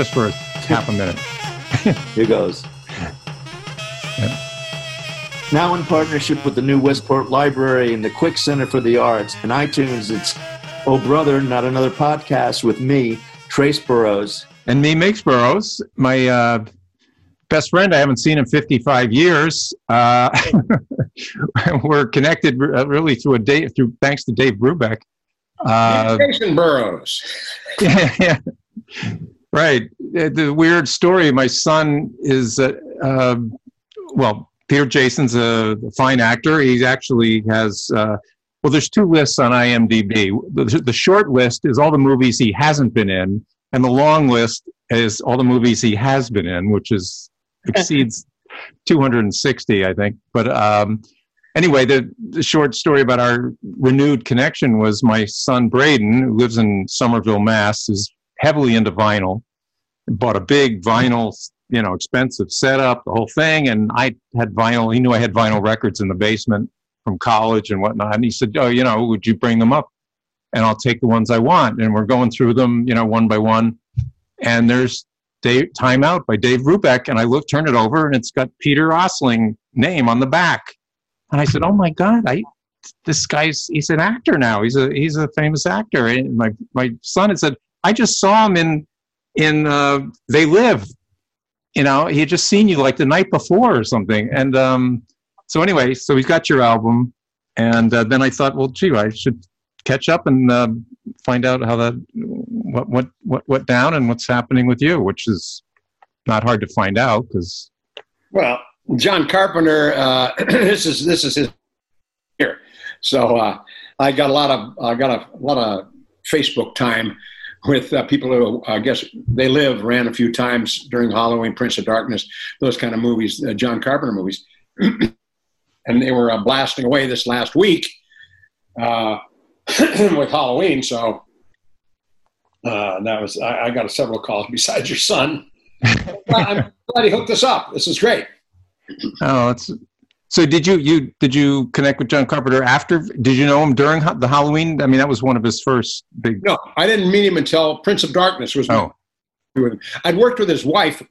just for half a minute. Here goes. Now in partnership with the new Westport Library and the Quick Center for the Arts and iTunes, it's Oh Brother, Not Another Podcast with me, Trace Burrows. And me, Mix Burrows, my uh, best friend. I haven't seen in 55 years. Uh, we're connected uh, really through a day, through thanks to Dave Brubeck. Uh, Jason Burrows. yeah, yeah. Right. The weird story. My son is, uh, uh, well, Peter Jason's a fine actor. He actually has, uh, well, there's two lists on IMDb. The, the, short list is all the movies he hasn't been in, and the long list is all the movies he has been in, which is exceeds 260, I think. But um, anyway, the, the short story about our renewed connection was my son Braden, who lives in Somerville, Mass, is heavily into vinyl. Bought a big vinyl you know, expensive setup, the whole thing. And I had vinyl. He knew I had vinyl records in the basement from college and whatnot. And he said, "Oh, you know, would you bring them up? And I'll take the ones I want." And we're going through them, you know, one by one. And there's Dave, Time Out by Dave Brubeck, and I look, turn it over, and it's got Peter Osling name on the back. And I said, "Oh my God, I." This guy's he's an actor now. He's a he's a famous actor. And my my son had said, I just saw him in in uh, They Live you know, he had just seen you like the night before or something. And um, so anyway, so he's got your album, and uh, then I thought, well, gee, I should catch up and uh, find out how that what what what went down and what's happening with you, which is not hard to find out because. Well, John Carpenter, uh, this is this is his here, so uh, I got a lot of I got a, a lot of Facebook time with uh, people who I guess they live ran a few times during Halloween, Prince of Darkness, those kind of movies, uh, John Carpenter movies, and they were uh, blasting away this last week uh, with Halloween. So uh, that was I, I, got several calls besides your son. I'm glad he hooked us up. This is great. Oh, it's so did you you did you connect with John Carpenter after? Did you know him during the Halloween? I mean, that was one of his first big. No, I didn't meet him until Prince of Darkness was. Oh. I'd worked with his wife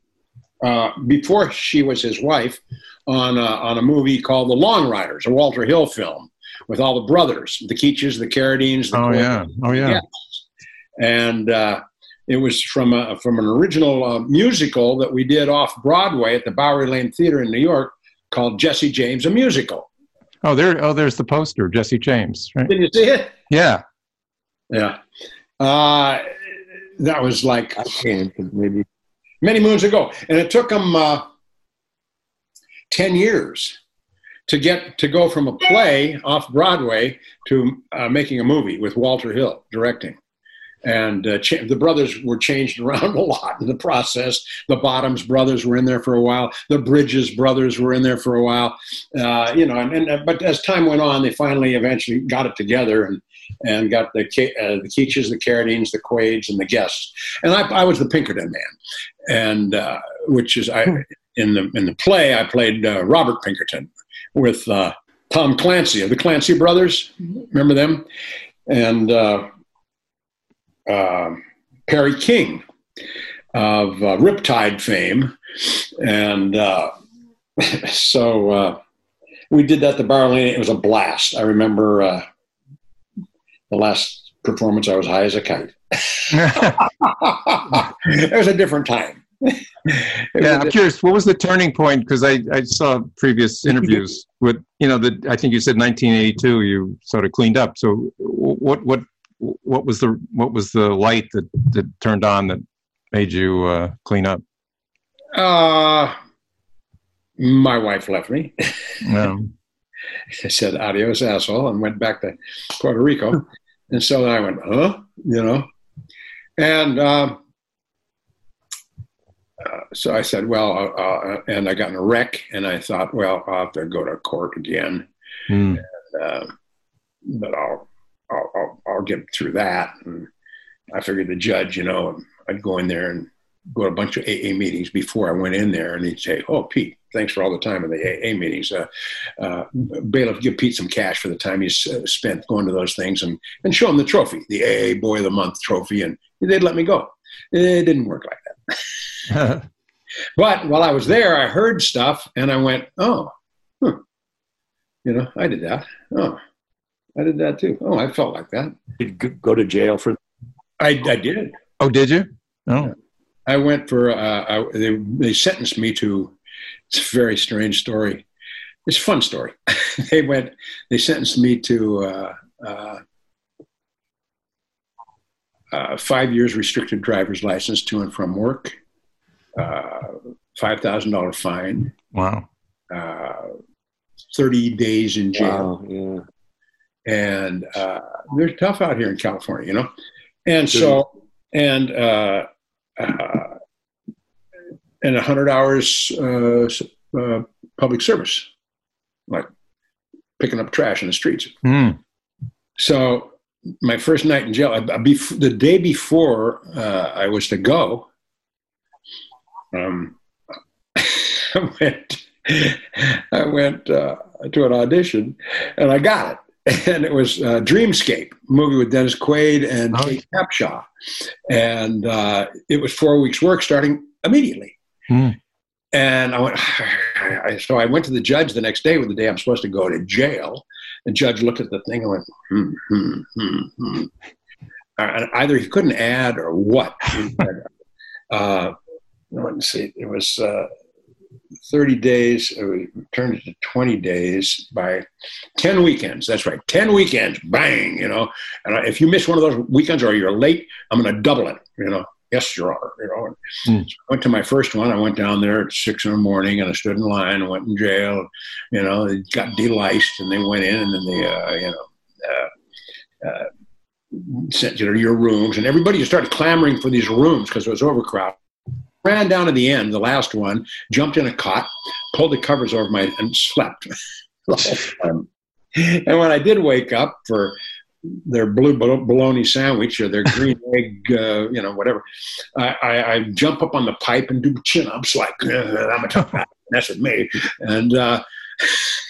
uh, before she was his wife on a, on a movie called The Long Riders, a Walter Hill film with all the brothers, the Keaches, the Carradines. The oh yeah, oh yeah. And uh, it was from a, from an original uh, musical that we did off Broadway at the Bouwerie Lane Theater in New York called Jesse James a Musical. Oh, there! Oh, there's the poster, Jesse James. Right? Did you see it? Yeah, yeah. Uh, that was like I can't maybe many moons ago, and it took them uh, ten years to get to go from a play off Broadway to uh, making a movie with Walter Hill directing and uh, cha- the brothers were changed around a lot in the process. The Bottoms brothers were in there for a while. The Bridges brothers were in there for a while. Uh, you know, and, and, uh, but as time went on, they finally eventually got it together and and got the uh, the Keaches, the Carradines, the Quaids, and the guests. And I, I was the Pinkerton man, and uh, which is I in the in the play I played uh, Robert Pinkerton with Tom Clancy of the Clancy brothers. Remember them? And uh, Perry King of uh, Riptide fame. And uh, so uh, we did that at the Bowery. It was a blast. I remember uh, the last performance, I was high as a kite. it was a different time. yeah, I'm curious. What was the turning point? Because I, I saw previous interviews with you know the I think you said 1982. You sort of cleaned up. So what what what was the what was the light that that turned on that made you uh, clean up? Uh, my wife left me. No. I said adios, asshole, and went back to Puerto Rico. and so I went, huh? You know? And um, uh, so I said, well, uh, uh, and I got in a wreck, and I thought, well, I'll have to go to court again. Mm. And, uh, but I'll I'll, get through that. And I figured the judge, you know, I'd go in there and go to a bunch of AA meetings before I went in there, and he'd say, "Oh, Pete, thanks for all the time in the AA meetings. Uh, uh, bailiff, give Pete some cash for the time he's uh, spent going to those things, and and show him the trophy, the AA Boy of the Month trophy, and they'd let me go. It didn't work like that. but while I was there, I heard stuff and I went, oh, huh. you know, I did that. Oh, I did that too. Oh, I felt like that. Did you go to jail for? I, I did. oh, did you? Oh, I went for, uh, I, they, they sentenced me to, it's a very strange story. It's a fun story. they went, they sentenced me to uh, uh, uh, five years restricted driver's license to and from work, uh, $5,000 fine, wow. uh, 30 days in jail. Wow, yeah. And uh, they're tough out here in California, you know. And so, and uh, uh, and a hundred hours uh, uh, public service, like picking up trash in the streets. Hmm. So my first night in jail, I, I, bef- the day before uh, I was to go, um, I went, I went uh, to an audition, and I got it. And it was uh, Dreamscape, a movie with Dennis Quaid and Oh. Kate Capshaw, and uh, it was four weeks' work starting immediately. Hmm. And I went, so I went to the judge the next day, with the day I'm supposed to go to jail. The judge looked at the thing and went, hmm, hmm, hmm, hmm. And either he couldn't add or what. Uh, let's see, it was uh, 30 days, uh, we turned it to 20 days by 10 weekends. That's right, 10 weekends, bang, you know. And if you miss one of those weekends or you're late, I'm going to double it, you know. Yes, Your Honor. You know, Hmm. So I went to my first one. I went down there at six in the morning and I stood in line and went in jail. You know, they got deliced and they went in and then they, uh, you know, uh, uh, sent you to your rooms and everybody just started clamoring for these rooms because it was overcrowded. Ran down to the end, the last one, jumped in a cot, pulled the covers over my and slept. the whole time. and when I did wake up for their blue bologna sandwich or their green egg, uh, you know, whatever, I, I, I jump up on the pipe and do chin ups like "Uh, I'm a tough guy. That's with me. And uh,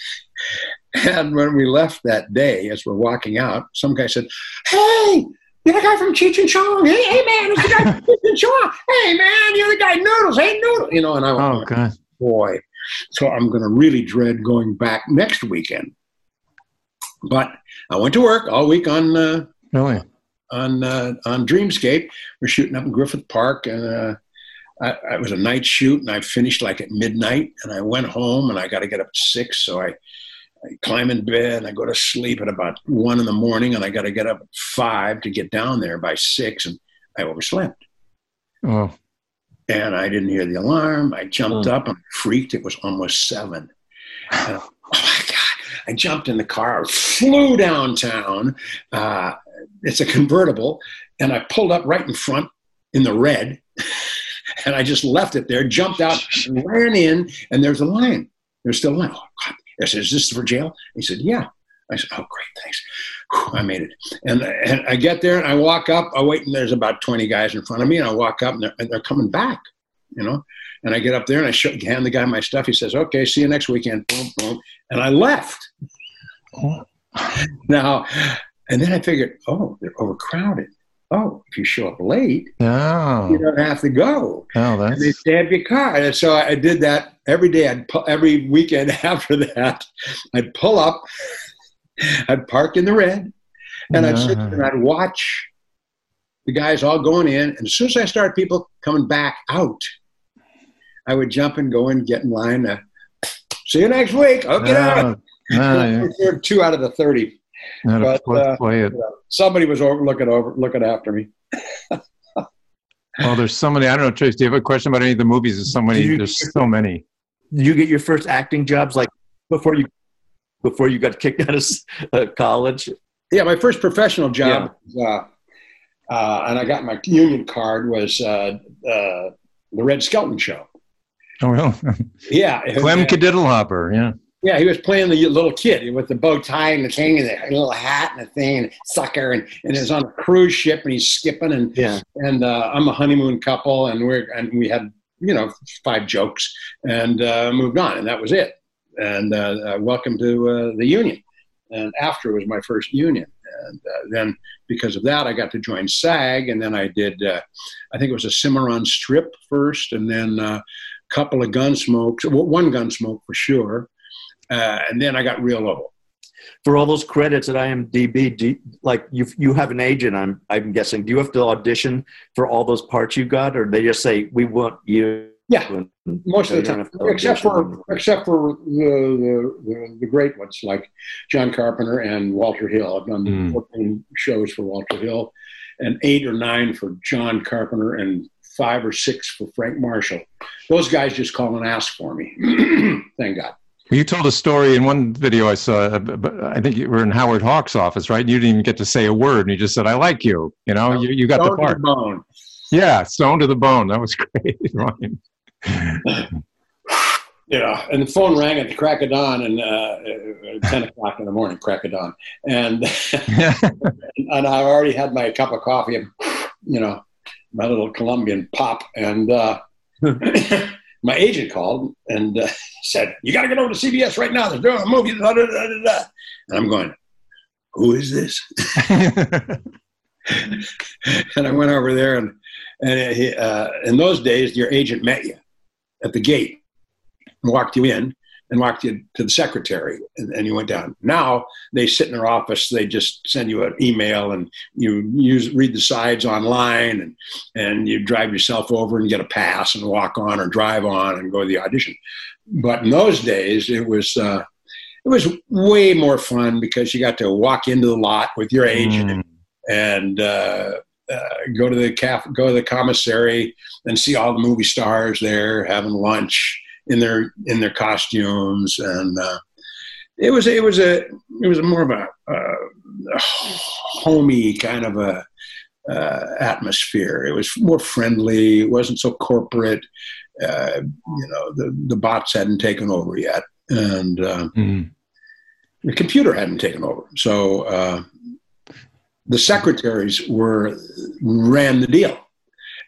and when we left that day, as we're walking out, some guy said, "Hey, you're the guy from Cheech and Chong. Hey, hey man, it's the guy from Cheech and Chong. Hey man, you're the guy Noodles. Hey Noodles. You know." And I went, Oh, God. boy. So I'm going to really dread going back next weekend. But I went to work all week on uh, Really? on uh, on Dreamscape. We're shooting up in Griffith Park, and uh, I, I it was a night shoot, and I finished like at midnight. And I went home, and I got to get up at six, so I, I climb in bed, and I go to sleep at about one in the morning, and I got to get up at five to get down there by six, and I overslept. Oh, And I didn't hear the alarm. I jumped up and freaked. It was almost seven. And, oh my God. I jumped in the car, flew downtown. Uh, it's a convertible. And I pulled up right in front in the red. and I just left it there, jumped out, ran in, and there's a lion. There's still a line. Oh, God. I said, Is this for jail? He said, Yeah. I said, Oh, great, thanks. Whew, I made it. And, and I get there and I walk up. I wait, and there's about 20 guys in front of me. And I walk up, and they're, and they're coming back, you know. And I get up there and I show, hand the guy my stuff. He says, "Okay, see you next weekend." Boom, boom, and I left. Oh. Now, and then I figured, oh, they're overcrowded oh, if you show up late, oh. you don't have to go. Oh, that's... And they stamp your card. And so I did that every day. I'd pu- every weekend after that, I'd pull up, I'd park in the red, and I'd sit there and I'd watch the guys all going in. And as soon as I started people coming back out, I would jump and go and get in line. See you next week. Okay. Oh, oh, yeah. Two out of the 30 but, play- uh, play it. Somebody was over, looking over, looking after me. Oh, there's so many. I don't know, Trace. Do you have a question about any of the movies? There's so many. You- There's so many. Did you get your first acting jobs like before you before you got kicked out of uh, college? Yeah, my first professional job, was, uh, uh, and I got my union card was uh, uh, the Red Skelton Show. Oh, well. Yeah, Clem Kadiddlehopper. Yeah. Yeah, he was playing the little kid with the bow tie and the thing and the little hat and the thing and sucker, and, and was on a cruise ship and he's skipping and Yeah. and uh, I'm a honeymoon couple and we're and we had you know five jokes and uh, moved on and that was it. And uh, uh, welcome to uh, the union. And after was my first union, And uh, then because of that, I got to join SAG, and then I did, uh, I think it was a Cimarron strip first, and then a couple of Gunsmoke, well, one Gunsmoke for sure, uh, and then I got Rio Lobo. For all those credits at IMDb, do you, like you you have an agent, I'm I'm guessing. Do you have to audition for all those parts you got, or they just say we want you? Yeah, most of the time, except for except for the, the, the the great ones like John Carpenter and Walter Hill. I've done mm. 14 shows for Walter Hill, and eight or nine for John Carpenter, and five or six for Frank Marshall. Those guys just call and ask for me. Thank God. You told a story in one video I saw. Uh, I think you were in Howard Hawks' office, right? You didn't even get to say a word, and you just said, "I like you." You know, you, you got the part. The bone. Yeah, stone to the bone. That was great, Ryan. yeah, and the phone rang at the crack of dawn, and uh, ten o'clock in the morning, crack of dawn, and and I already had my cup of coffee, and you know, my little Colombian pop, and. Uh, my agent called and uh, said, "You got to get over to CBS right now. They're doing a movie." Da, da, da, and I'm going, "Who is this?" and I went over there, and and he, uh, in those days, your agent met you at the gate and walked you in, and walked you to the secretary and, and, you went down. Now they sit in their office, they just send you an email and you use read the sides online and and you drive yourself over and get a pass and walk on or drive on and go to the audition. But in those days it was uh, it was way more fun because you got to walk into the lot with your agent mm. and uh, uh, go to the caf- go to the commissary and see all the movie stars there having lunch in their in their costumes, and uh, it was it was a it was more of a, a homey kind of a uh, atmosphere. It was more friendly. It wasn't so corporate. Uh, you know, the the bots hadn't taken over yet, and mm-hmm. the computer hadn't taken over. So uh, the secretaries were ran the deal,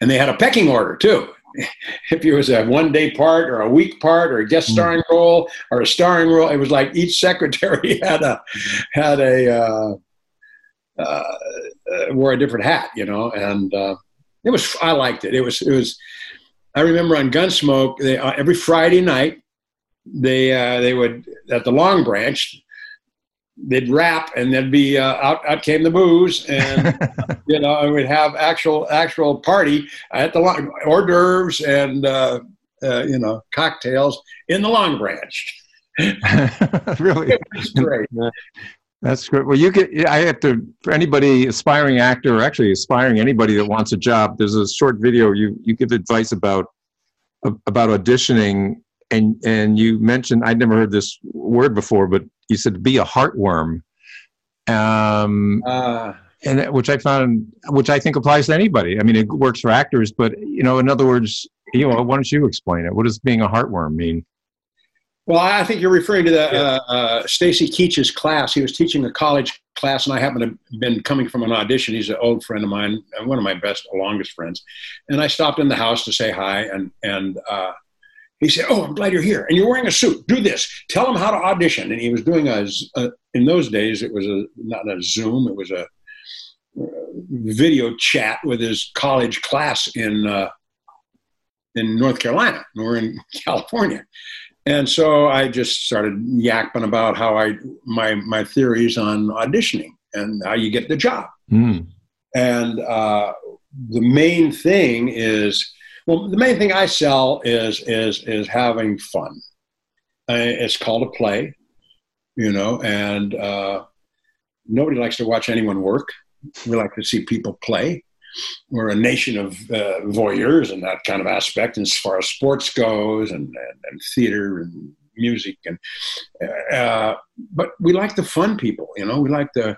and they had a pecking order too if it was a one day part or a week part or a guest hmm. starring role or a starring role, it was like each secretary had a had a uh, uh, wore a different hat, you know, and uh, it was I liked it. It was it was. I remember on Gunsmoke, they, uh, every Friday night they uh, they would at the Long Branch they'd rap and there'd be uh, out out came the booze and you know and we'd have actual actual party at the long hors d'oeuvres and uh, uh, you know cocktails in the long branch. Really? Great. That's great. Well you get i have to for anybody aspiring actor or actually aspiring anybody that wants a job there's a short video you you give advice about about auditioning and and you mentioned I'd never heard this word before, but you said be a heartworm, um, uh, and which I found, which I think applies to anybody. I mean, it works for actors, but you know, in other words, you know, why don't you explain it? What does being a heartworm mean? Well, I think you're referring to the uh, uh, Stacy Keach's class. He was teaching a college class, and I happened to have been coming from an audition. He's an old friend of mine, one of my best, longest friends. And I stopped in the house to say hi, and and uh, he said, "Oh, I'm glad you're here, and you're wearing a suit. Do this. Tell them how to audition." And he was doing a, a in those days it was a not a Zoom, it was a, a video chat with his college class in uh, in North Carolina. We're in California, and so I just started yapping about how I my my theories on auditioning and how you get the job. Mm. And uh, the main thing is well, the main thing I sell is is is having fun. Uh, it's called a play, you know, and uh, nobody likes to watch anyone work. We like to see people play. We're a nation of uh, voyeurs in that kind of aspect, as far as sports goes, and, and, and theater and music, and uh, but we like the fun people. You know, we like the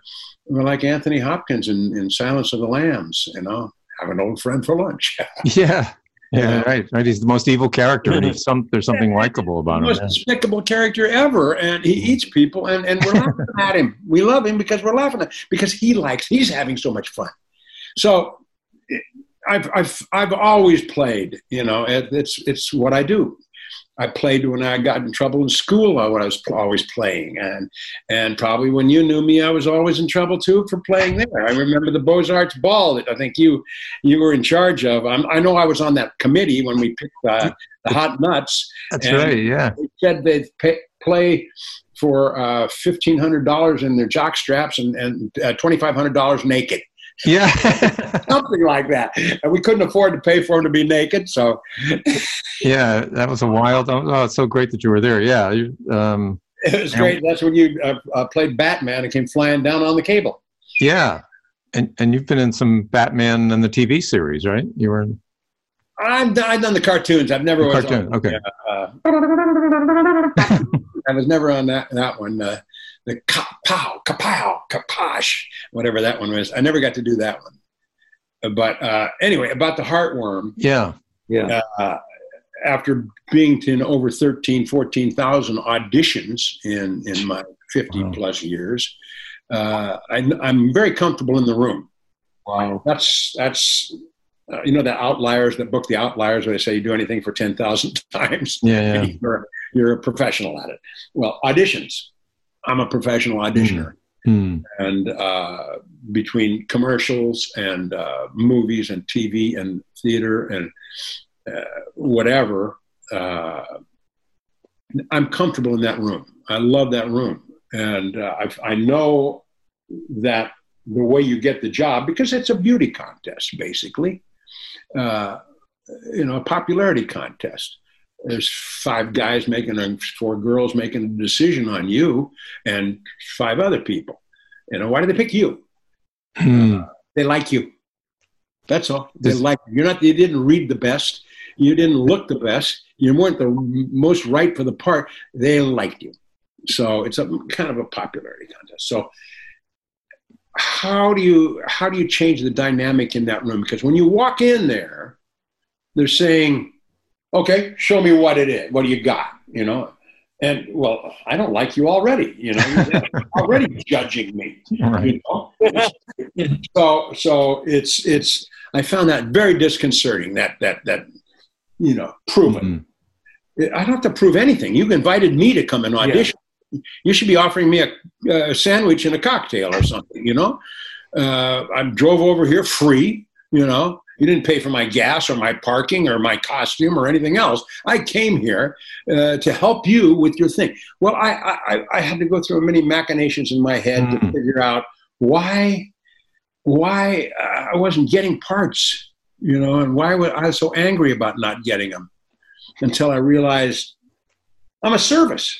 we like Anthony Hopkins in, in Silence of the Lambs. You know, have an old friend for lunch. yeah, yeah, right, right. He's the most evil character, and he's some, there's something likable about him. The most despicable character ever, and he eats people, and, and we're laughing at him. We love him because we're laughing at because he likes. He's having so much fun. So, I've I've I've always played. You know, it's it's what I do. I played when I got in trouble in school. When I was always playing, and and probably when you knew me, I was always in trouble too for playing there. I remember the Beaux Arts ball that I think you you were in charge of. I'm, i know I was on that committee when we picked uh, the hot nuts. That's right. Yeah, they said they'd pay, play for uh, fifteen hundred dollars in their jock straps and and uh, twenty five hundred dollars naked. Yeah, something like that. And we couldn't afford to pay for him to be naked, so. yeah, that was a wild. Oh, it's so great that you were there. Yeah, you, um, it was great. That's when you uh, uh, played Batman and came flying down on the cable. Yeah, and and you've been in some Batman and the TV series, right? You were. In... I've done, I've done the cartoons. I've never the was cartoon. On, okay. Uh, I was never on that that one. Uh, the kapow, kapow, kaposh, whatever that one was. I never got to do that one. But uh, anyway, about the heartworm. Yeah. Yeah. Uh, after being to over 13, 14,000 auditions in, in my 50 wow. plus years, uh, I, am very comfortable in the room. Wow. That's, that's, uh, you know, the outliers, that book, The Outliers, where they say you do anything for 10,000 times. Yeah. yeah. You're, you're a professional at it. Well, auditions. I'm a professional auditioner. Mm. And uh, between commercials and uh, movies and TV and theater and uh, whatever, uh, I'm comfortable in that room. I love that room. And uh, I, I know that the way you get the job, because it's a beauty contest, basically, uh, you know, a popularity contest there's five guys making a four girls making a decision on you and five other people. You know why did they pick you? Hmm. uh, they like you. That's all. They this, like you. you're not you didn't read the best. You didn't look the best. You weren't the most right for the part. They liked you. So it's a kind of a popularity contest. So how do you how do you change the dynamic in that room? Because when you walk in there they're saying okay, show me what it is. What do you got? You know, and well, I don't like you already. You know, already judging me. Right. You know? so, so it's it's. I found that very disconcerting. That that that you know, proven. Mm-hmm. I don't have to prove anything. You've invited me to come and audition. Yeah. You should be offering me a, a, sandwich and a cocktail or something. You know, uh, I drove over here free. You know, you didn't pay for my gas or my parking or my costume or anything else. I came here uh, to help you with your thing. Well, I, I, I, had to go through many machinations in my head mm-hmm. to figure out why why uh, I wasn't getting parts, you know, and why was I was so angry about not getting them until I realized I'm a service,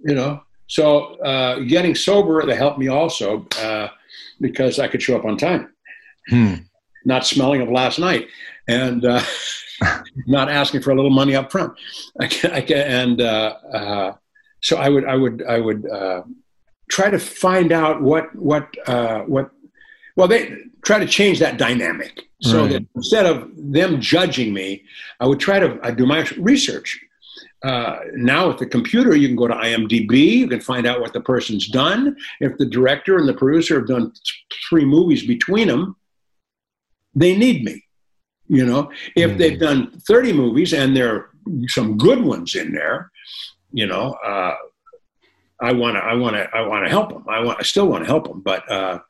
you know. So uh, getting sober that helped me also uh, because I could show up on time. Hmm not smelling of last night and uh, not asking for a little money up front. I can, I can, and uh, uh, so I would, I would, I would uh, try to find out what, what, uh, what. Well, they try to change that dynamic so right. that instead of them judging me, I would try to I do my research. Uh, now with the computer, you can go to IMDb. You can find out what the person's done. If the director and the producer have done three movies between them, they need me. You know, if mm they've done 30 movies and there are some good ones in there, you know, uh, I want to, I want to, I want to help them. I want, I still want to help them, but uh,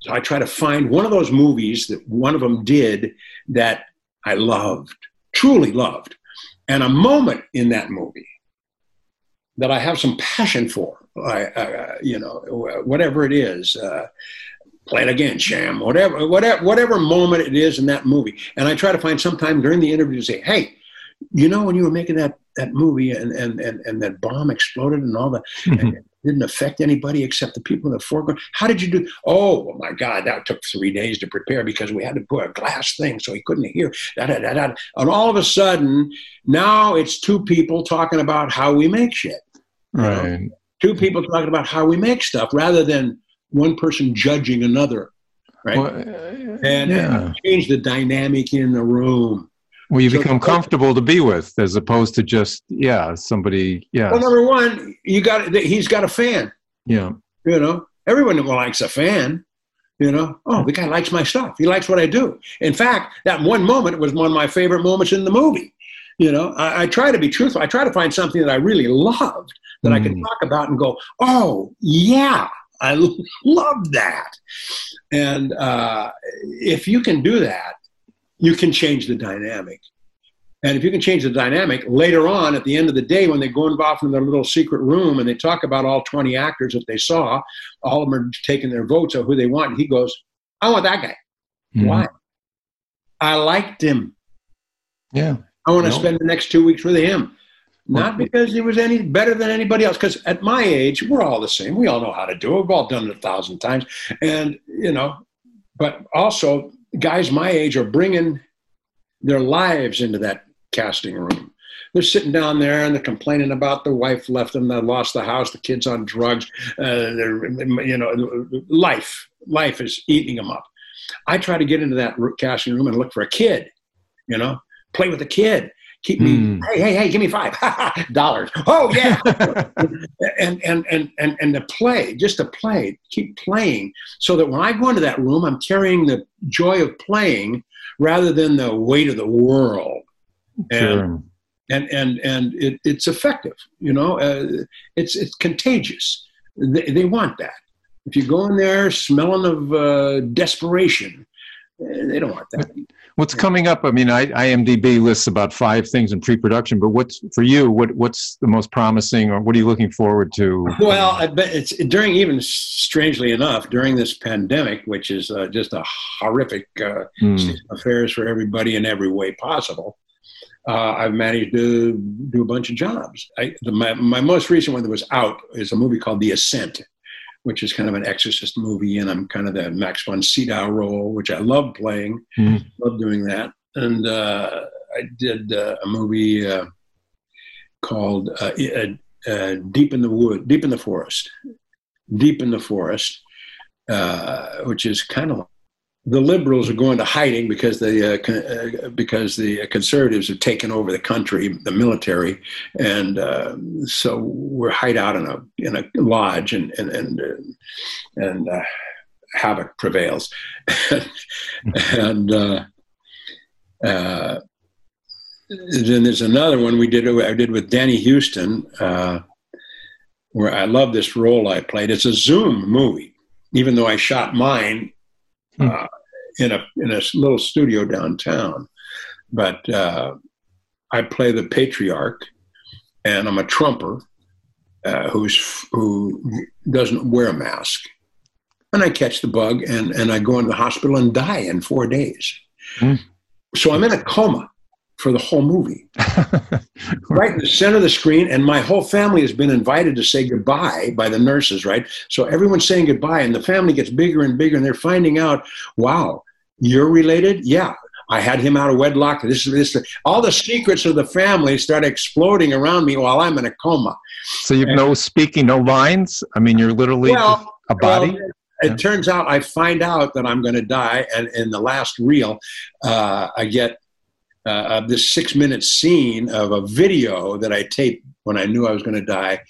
so I try to find one of those movies that one of them did that I loved, truly loved, and a moment in that movie that I have some passion for. I, uh, you know, whatever it is. Uh, play it again, sham, whatever, whatever, whatever moment it is in that movie. And I try to find some time during the interview to say, hey, you know, when you were making that, that movie and, and, and, and that bomb exploded and all that, mm-hmm. didn't affect anybody except the people in the foreground. How did you do? Oh, my God, that took three days to prepare because we had to put a glass thing so he couldn't hear. Da, da, da, da. And all of a sudden, now it's two people talking about how we make shit. Right. Know? Two people talking about how we make stuff rather than one person judging another, right? Well, and, yeah. change the dynamic in the room. Well, you so become comfortable to be with, as opposed to just yeah, somebody. Yeah. Well, number one, you got he's got a fan. Yeah. You know, everyone likes a fan. You know, oh, the guy likes my stuff. He likes what I do. In fact, that one moment was one of my favorite moments in the movie. You know, I, I, try to be truthful. I try to find something that I really loved that mm. I can talk about and go, oh, yeah, I love that. And uh, if you can do that, you can change the dynamic. And if you can change the dynamic later on at the end of the day, when they go involved in their little secret room and they talk about all 20 actors that they saw, all of them are taking their votes of who they want. And he goes, I want that guy. Mm. Why? I liked him. Yeah. I want to spend the next two weeks with him. Not because he was any better than anybody else. Because at my age, we're all the same. We all know how to do it. We've all done it a thousand times. And, you know, but also guys my age are bringing their lives into that casting room. They're sitting down there and they're complaining about the wife left them, they lost the house, the kids on drugs. Uh, you know, life, life is eating them up. I try to get into that casting room and look for a kid, you know, play with a kid. Keep me, mm. hey, hey, hey, give me five dollars. Oh yeah, and, and and and and to play, just to play, keep playing, so that when I go into that room, I'm carrying the joy of playing rather than the weight of the world. Sure. And, and and and it, it's effective. You know, uh, it's it's contagious. They, they want that. If you go in there smelling of uh, desperation, eh, they don't want that. What's coming up? I mean, I, IMDb lists about five things in pre-production, but what's for you? What what's the most promising, or what are you looking forward to? Well, I bet it's during even strangely enough during this pandemic, which is uh, just a horrific uh, mm. affairs for everybody in every way possible. Uh, I've managed to do a bunch of jobs. I, the, my, my most recent one that was out is a movie called The Ascent which is kind of an exorcist movie, and I'm kind of the Max von Sydow role, which I love playing, mm-hmm. love doing that. And uh, I did uh, a movie uh, called uh, uh, uh, Deep in the Wood, Deep in the Forest, Deep in the Forest, which is kind of the liberals are going to hiding because the uh, uh, because the conservatives have taken over the country, the military, and uh, so we're hide out in a in a lodge, and and and uh, and uh, havoc prevails, and uh, then there's another one we did I did with Danny Huston, where I love this role I played. It's a Zoom movie, even though I shot mine Hmm. uh, in a in a little studio downtown. But uh, I play the patriarch, and I'm a trumper uh, who's who doesn't wear a mask, and I catch the bug, and and I go into the hospital and die in four days. Mm. So I'm in a coma for the whole movie. right in the center of the screen, and my whole family has been invited to say goodbye by the nurses, right? So everyone's saying goodbye, and the family gets bigger and bigger, and they're finding out, wow, you're related? Yeah. I had him out of wedlock. This is this. All the secrets of the family start exploding around me while I'm in a coma. So you've and, no speaking, no lines. I mean, you're literally well, a body. Well, it yeah. turns out I find out that I'm going to die, and in the last reel, uh, I get uh, of this six minute scene of a video that I taped when I knew I was going to die.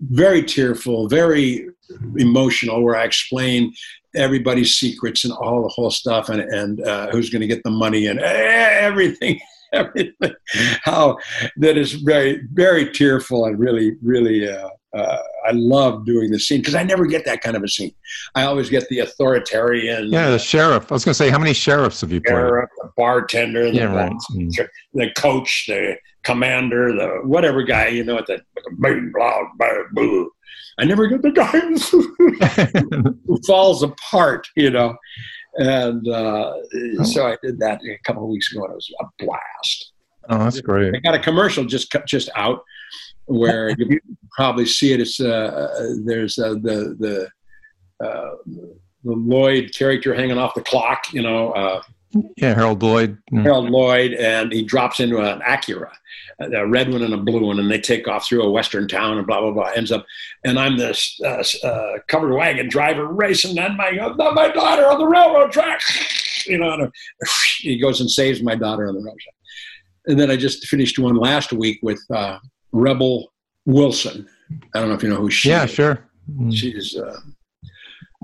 Very tearful, very emotional, where I explain everybody's secrets and all the whole stuff and, and uh, who's going to get the money and everything. Everything, how that is very, very tearful and really, really uh, uh, I love doing the scene because I never get that kind of a scene. I always get the authoritarian. Yeah, the sheriff. I was going to say, how many sheriffs have you played? Sheriff, the bartender, the, yeah, right. Mm. the coach, the commander, the whatever guy, you know, at the blah, blah, blah. I never get the guy who falls apart, you know. And uh, oh. so I did that a couple of weeks ago, and it was a blast. Oh, that's great. I got a commercial just just out where you probably see it. It's uh, uh, there's uh, the the uh, the Lloyd character hanging off the clock. You know. Uh, yeah, Harold Lloyd. Mm. Harold Lloyd, and he drops into an Acura, a red one and a blue one, and they take off through a western town and blah blah blah. Ends up, and I'm this uh, uh, covered wagon driver racing, and my my daughter on the railroad track. You know, and he goes and saves my daughter on the railroad track. And then I just finished one last week with uh, Rebel Wilson. I don't know if you know who she is. yeah, is. sure. Mm. She's a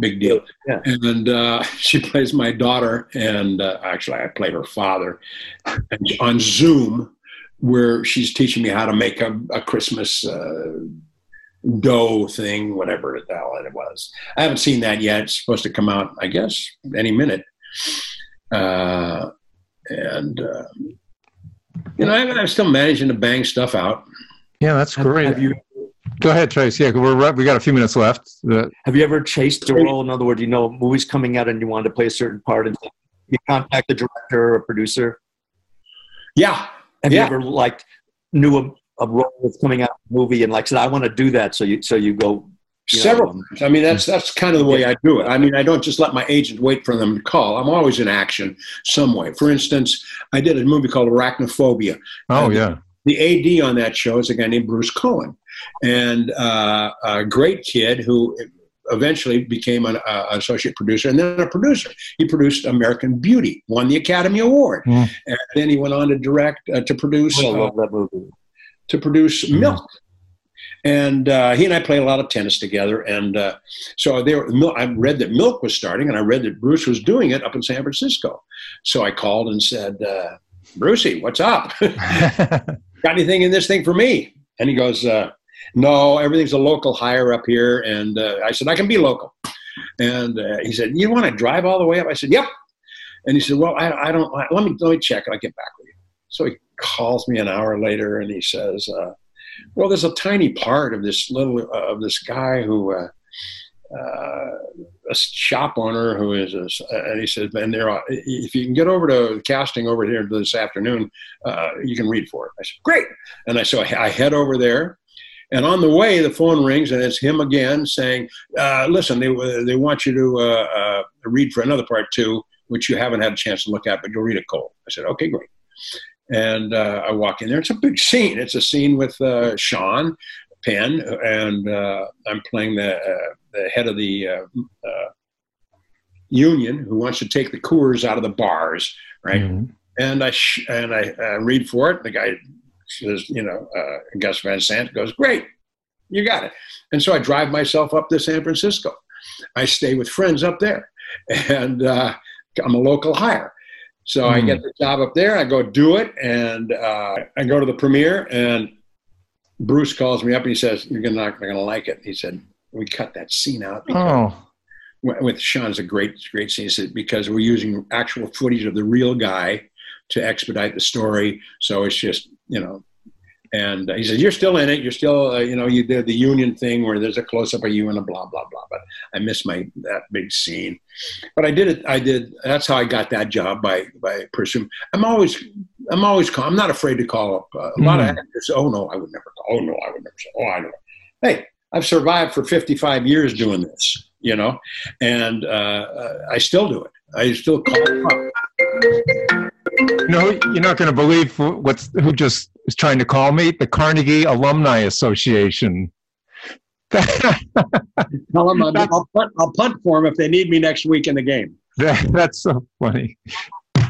big deal. Yeah. And uh, she plays my daughter, and uh, actually, I play her father and on Zoom. where she's teaching me how to make a, a Christmas uh, dough thing, whatever the hell it was. I haven't seen that yet. It's supposed to come out, I guess, any minute. Uh, and uh, you know, I'm still managing to bang stuff out. Yeah, that's great. Have you Go ahead, Trace. Yeah, we're right. we got a few minutes left. Have you ever chased a role? In other words, you know, movies coming out and you wanted to play a certain part, and you contact the director or producer. Yeah. Have Yeah. you ever like knew a, a role that's coming out in a movie and like said, "I want to do that," so you so you go you know, Several. um, I mean, that's that's kind of the way I do it. I mean, I don't just let my agent wait for them to call. I'm always in action some way. For instance, I did a movie called Arachnophobia. oh yeah. The AD on that show is a guy named Bruce Cohen, and uh, a great kid who eventually became an uh, associate producer and then a producer. He produced American Beauty, won the Academy Award, Mm. and then he went on to direct uh, to produce I uh, love that movie. to produce Mhm. milk. And uh, he and I played a lot of tennis together. And uh, so they were, I read that Milk was starting, and I read that Bruce was doing it up in San Francisco. So I called and said, uh, Brucey, what's up? Got anything in this thing for me? And he goes, uh, No, everything's a local hire up here. And uh, I said, I can be local. And uh, he said, You want to drive all the way up? I said, Yep. And he said, Well, I, I don't, let me, let me check. I'll get back with you. So he calls me an hour later and he says, uh, well, there's a tiny part of this little uh, of this guy who uh, a shop owner who is, a, and he says, "Man, there, if you can get over to casting over here this afternoon, uh, you can read for it." I said, "Great," and I so I head over there. And on the way, the phone rings, and it's him again saying, uh, "Listen, they they want you to uh, uh, read for another part too, which you haven't had a chance to look at, but you'll read it cold." I said, "Okay, great." And uh, I walk in there. It's a big scene. It's a scene with uh, Sean Penn, and uh, I'm playing the uh, the head of the uh, uh, union who wants to take the Coors out of the bars, right? Mhm. And I sh- and I uh, read for it. The guy says, you know, uh, Gus Van Sant goes, "Great, you got it." And so I drive myself up to San Francisco. I stay with friends up there, and uh, I'm a local hire. So I Hmm. get the job up there. I go do it, and uh, I go to the premiere. And Bruce calls me up and he says, "You're not going to like it." He said, "We cut that scene out because Oh, with Sean's a great, great scene He said, because we're using actual footage of the real guy to expedite the story. So it's just, you know, and he says, you're still in it. You're still, uh, you know, you did the union thing where there's a close up of you and a blah, blah, blah. But I miss my, that big scene. But I did it. I did. That's how I got that job by, by pursuing. I'm always, I'm always, call, I'm not afraid to call up uh, a lot of Mhm. actors. Oh no, I would never call. Oh no, I would never say, oh, I know. Hey, I've survived for 55 years doing this, you know, and uh, uh, I still do it. I still call up. no, you're not going to believe what's who just is trying to call me. The Carnegie Alumni Association. Tell them I'll, I'll, punt, I'll punt for them if they need me next week in the game. That, that's so funny.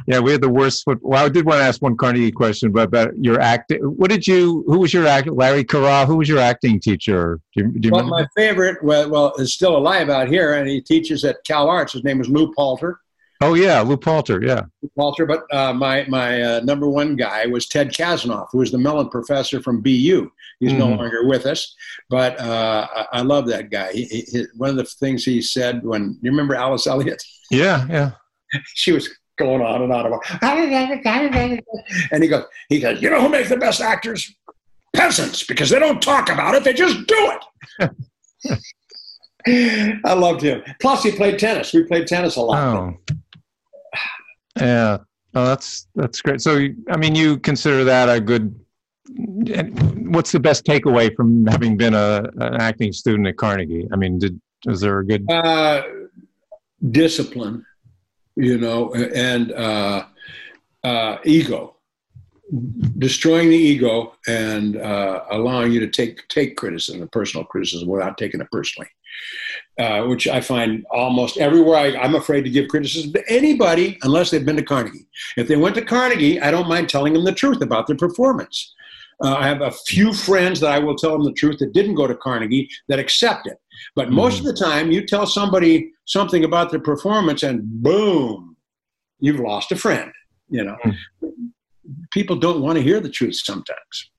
Yeah, we had the worst foot. Well, I did want to ask one Carnegie question, but about your acting. What did you? Who was your act? Larry Carra. Who was your acting teacher? Do you, do you Well, remember? my favorite, well, well, is still alive out here, and he teaches at Cal Arts. His name is Lou Palter. oh yeah, Lou Palter. Yeah. Lou Palter, but uh, my my uh, number one guy was Ted Kazanoff, who was the Mellon professor from BU. He's no Mhm. longer with us, but uh, I, I love that guy. He, he, he- one of the things he said when you remember Alice Elliott, Yeah, yeah. she was going on and on about, and he goes, he goes, you know who makes the best actors? Peasants, because they don't talk about it; they just do it. I loved him. Plus, he played tennis. We played tennis a lot. Oh. Yeah. Oh, that's that's great. So, I mean, you consider that a good. and What's the best takeaway from having been a an acting student at Carnegie? I mean, did was there a good? Uh, discipline, you know, and uh, uh, ego, destroying the ego and uh, allowing you to take take criticism, personal criticism, without taking it personally. Uh, which I find almost everywhere I, I'm afraid to give criticism to anybody unless they've been to Carnegie. If they went to Carnegie, I don't mind telling them the truth about their performance. Uh, I have a few friends that I will tell them the truth that didn't go to Carnegie that accept it. But most of hmm. the time, you tell somebody something about their performance, and boom, you've lost a friend. You know, hmm. people don't want to hear the truth sometimes,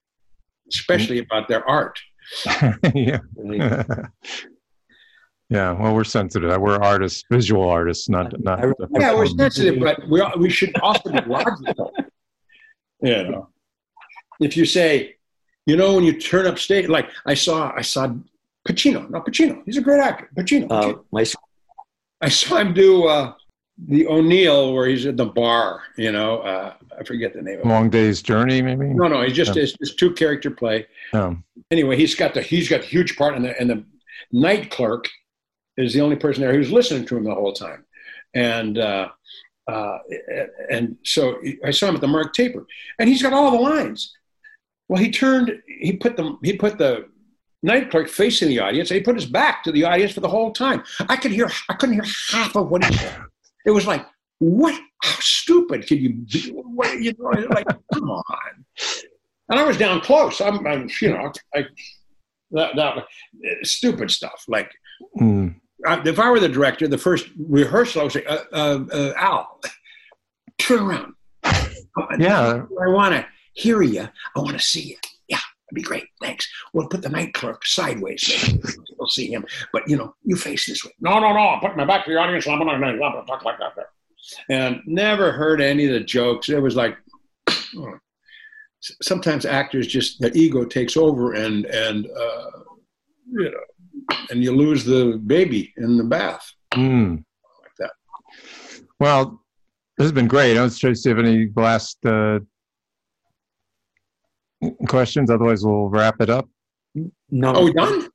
especially about their art. yeah. yeah. Well, we're sensitive. We're artists, visual artists, not not. Yeah, we're sensitive, but we we should also be logical. you know, if you say, you know, when you turn up stage, like I saw, I saw Pacino. No, Pacino. He's a great actor. Pacino. Uh, my I saw him do uh, the O'Neill where he's at the bar. You know, uh, I forget the name. of it. Long Day's Journey, maybe. No, no, he's just Yeah. it's, it's two character play. Um, Anyway, he's got the he's got a huge part, and the and the night clerk is the only person there who's listening to him the whole time, and. Uh, uh, and so I saw him at the Mark Taper, and he's got all the lines. Well, he turned, he put the he put the night clerk facing the audience, and he put his back to the audience for the whole time. I could hear, I couldn't hear half of what he said. It was like, what? How stupid can you be? What you doing? Like, come on. And I was down close. I'm, I'm you know, I, that, that stupid stuff. Like, mm, I, if I were the director, the first rehearsal, I would say, uh, uh, uh, Al, turn around. yeah. I want to hear you. I want to see you. Yeah, that'd be great. Thanks. We'll put the night clerk sideways. So we'll see him. But, you know, you face this way. No, no, no. I'm putting my back to the audience. I'm not going to talk like that. there. And never heard any of the jokes. It was like, oh. sometimes actors just, the ego takes over and, and, uh, you know, and you lose the baby in the bath Mm. like that. Well, this has been great. I was trying to see if any last uh, questions. Otherwise, we'll wrap it up. no. Oh, we done?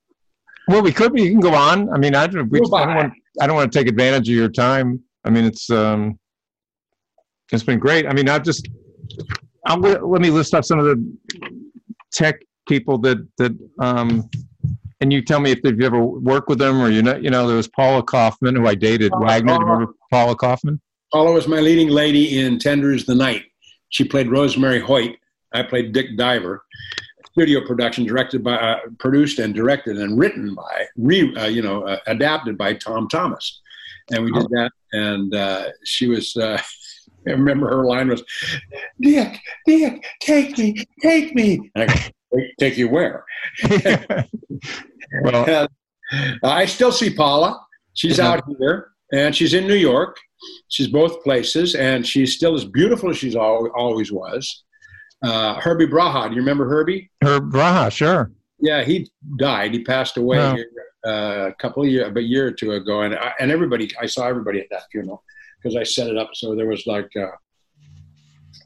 Well, we could. We can go on. I mean, I don't. We, Go I don't want. I don't want to take advantage of your time. I mean, it's um, it's been great. I mean, I've just. I'll, let me list off some of the tech people that that um, and you tell me if you've ever worked with them or you know. You know, there was Paula Kaufman who I dated. Paula Wagner. Do you Kaufman. remember Paula Kaufman? Paula was my leading lady in Tender Is the Night. She played Rosemary Hoyt. I played Dick Diver. Studio production, directed by, uh, produced and directed and written by, re, uh, you know, uh, adapted by Tom Thomas, and we did that. And uh, she was, uh, I remember her line was, "Dick, Dick, take me, take me." And I go, "Take- take you where? well, I still see Paula. She's Yeah. out here, and she's in New York. She's both places, and she's still as beautiful as she's al- always was. Uh, Herbie Braha, do you remember Herbie? Herb Braha, sure. Yeah, he died. He passed away uh, a couple of years, a year or two ago, and I, and everybody, I saw everybody at that funeral because I set it up. So there was like, uh,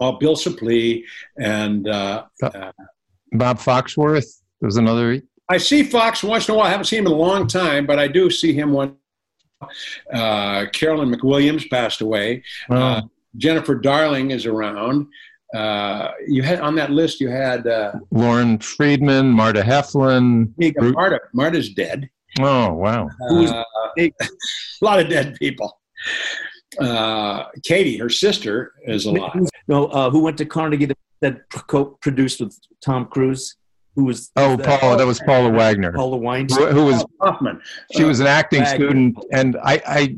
oh, Bill Suplee, and uh, uh, Bob Foxworth. There's another. I see Fox once in a while. I haven't seen him in a long time, but I do see him one. Uh, Carolyn McWilliams passed away. Oh, Uh, Jennifer Darling is around. Uh, you had on that list. You had uh, Lauren Friedman, Marta Heflin. Ru- Marta. Marta's dead. Oh, wow. Who was Uh, a lot of dead people. Uh, Katie, her sister, is alive. No, uh, who went to Carnegie that, that co-produced with Tom Cruise? Who was? Oh, that- Paula. That was Paula Wagner, Paula Wines. who, who was Hoffman. she was an acting Wagner. student, and I, I,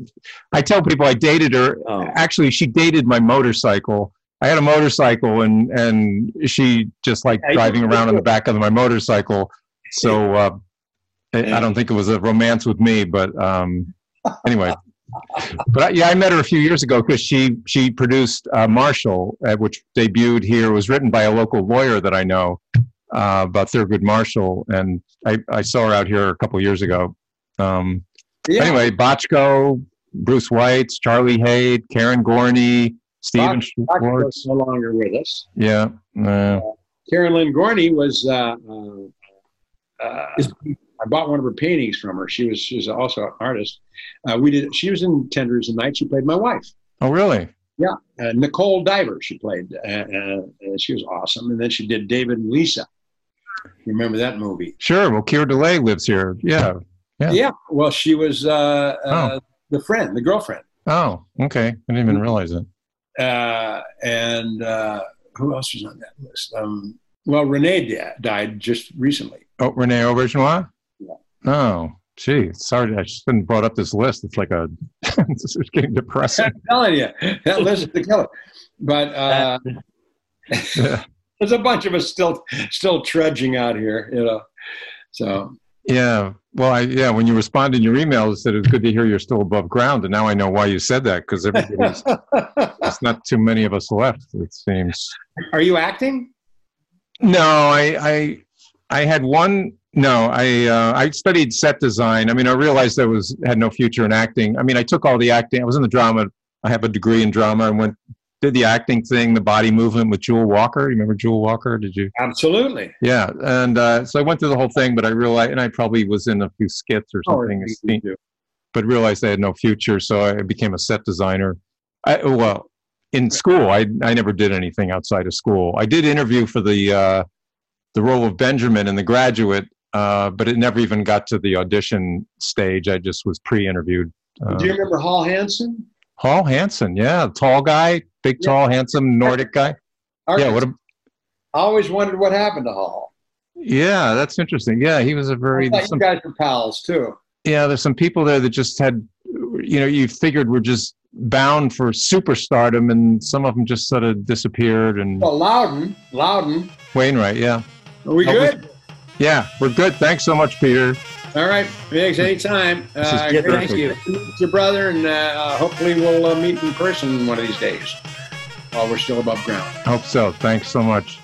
I tell people I dated her. Oh. Actually, she dated my motorcycle. I had a motorcycle, and and she just liked driving around on the back of my motorcycle. So uh, I, don't think it was a romance with me, but um, anyway. But I, yeah, I met her a few years ago because she she produced uh, Marshall, uh, which debuted here. It was written by a local lawyer that I know uh, about Thurgood Marshall, and I, I saw her out here a couple years ago. Um, Yeah. Anyway, Bochco, Bruce Weitz, Charlie Haid, Karen Gorney, Stephen Bochco Schwartz. is no longer with us. Yeah, uh, Karen Lynn Gorney was. Uh, uh, uh, Is- I bought one of her paintings from her. She was she was also an artist. Uh, we did. She was in Tenders and Night. She played my wife. oh really? Yeah. Uh, Nicole Diver. She played. Uh, uh, she was awesome. And then she did David and Lisa. You remember that movie? Sure. Well, Keir Dullea lives here. Yeah. Yeah. Yeah. Well, she was uh, uh, the friend, the girlfriend. Oh, okay. I didn't even realize it. Uh, and uh, who else was on that list? Um, well, Renee di- died just recently. Oh, Renee Auberjonois? Yeah. Oh, gee. Sorry, I shouldn't brought up this list. It's like a, it's getting depressing. I'm telling you, that list is the killer. But uh, Yeah. There's a bunch of us still still trudging out here, you know. So Yeah. Well, I, yeah, when you responded in your email, it said it was good to hear you're still above ground. And now I know why you said that because everybody's, there's not too many of us left, it seems. are you acting? No, I, I, I had one. No, I, uh, I studied set design. I mean, I realized I was had no future in acting. I mean, I took all the acting. I was in the drama. I have a degree in drama. and went did the acting thing, the body movement with Jewel Walker. You remember Jewel Walker? Did you? Absolutely. Yeah, and uh, so I went through the whole thing, but I realized, and I probably was in a few skits or Oh, something, scene, but realized I had no future, so I became a set designer. I, well, in school, I I never did anything outside of school. I did interview for the uh, the role of Benjamin in The Graduate, uh, but it never even got to the audition stage. I just was pre-interviewed. Uh, Do you remember Hall Hansen? Hall Hansen, yeah, tall guy, big, Yeah. tall, handsome Nordic guy. Yeah, what a I always wondered what happened to Hall. Yeah, that's interesting. Yeah, he was a very. Some, you guys were pals too. yeah, there's some people there that just had, you know, you figured were just bound for superstardom, and some of them just sort of disappeared. And Well, Loudon, Loudon, Wainwright, yeah, are we Oh, we- good? yeah, we're good. Thanks so much, Peter. All right, Biggs, anytime. Uh, great Thank you. meet your brother, and uh, hopefully we'll uh, meet in person one of these days while we're still above ground. Hope so. Thanks so much.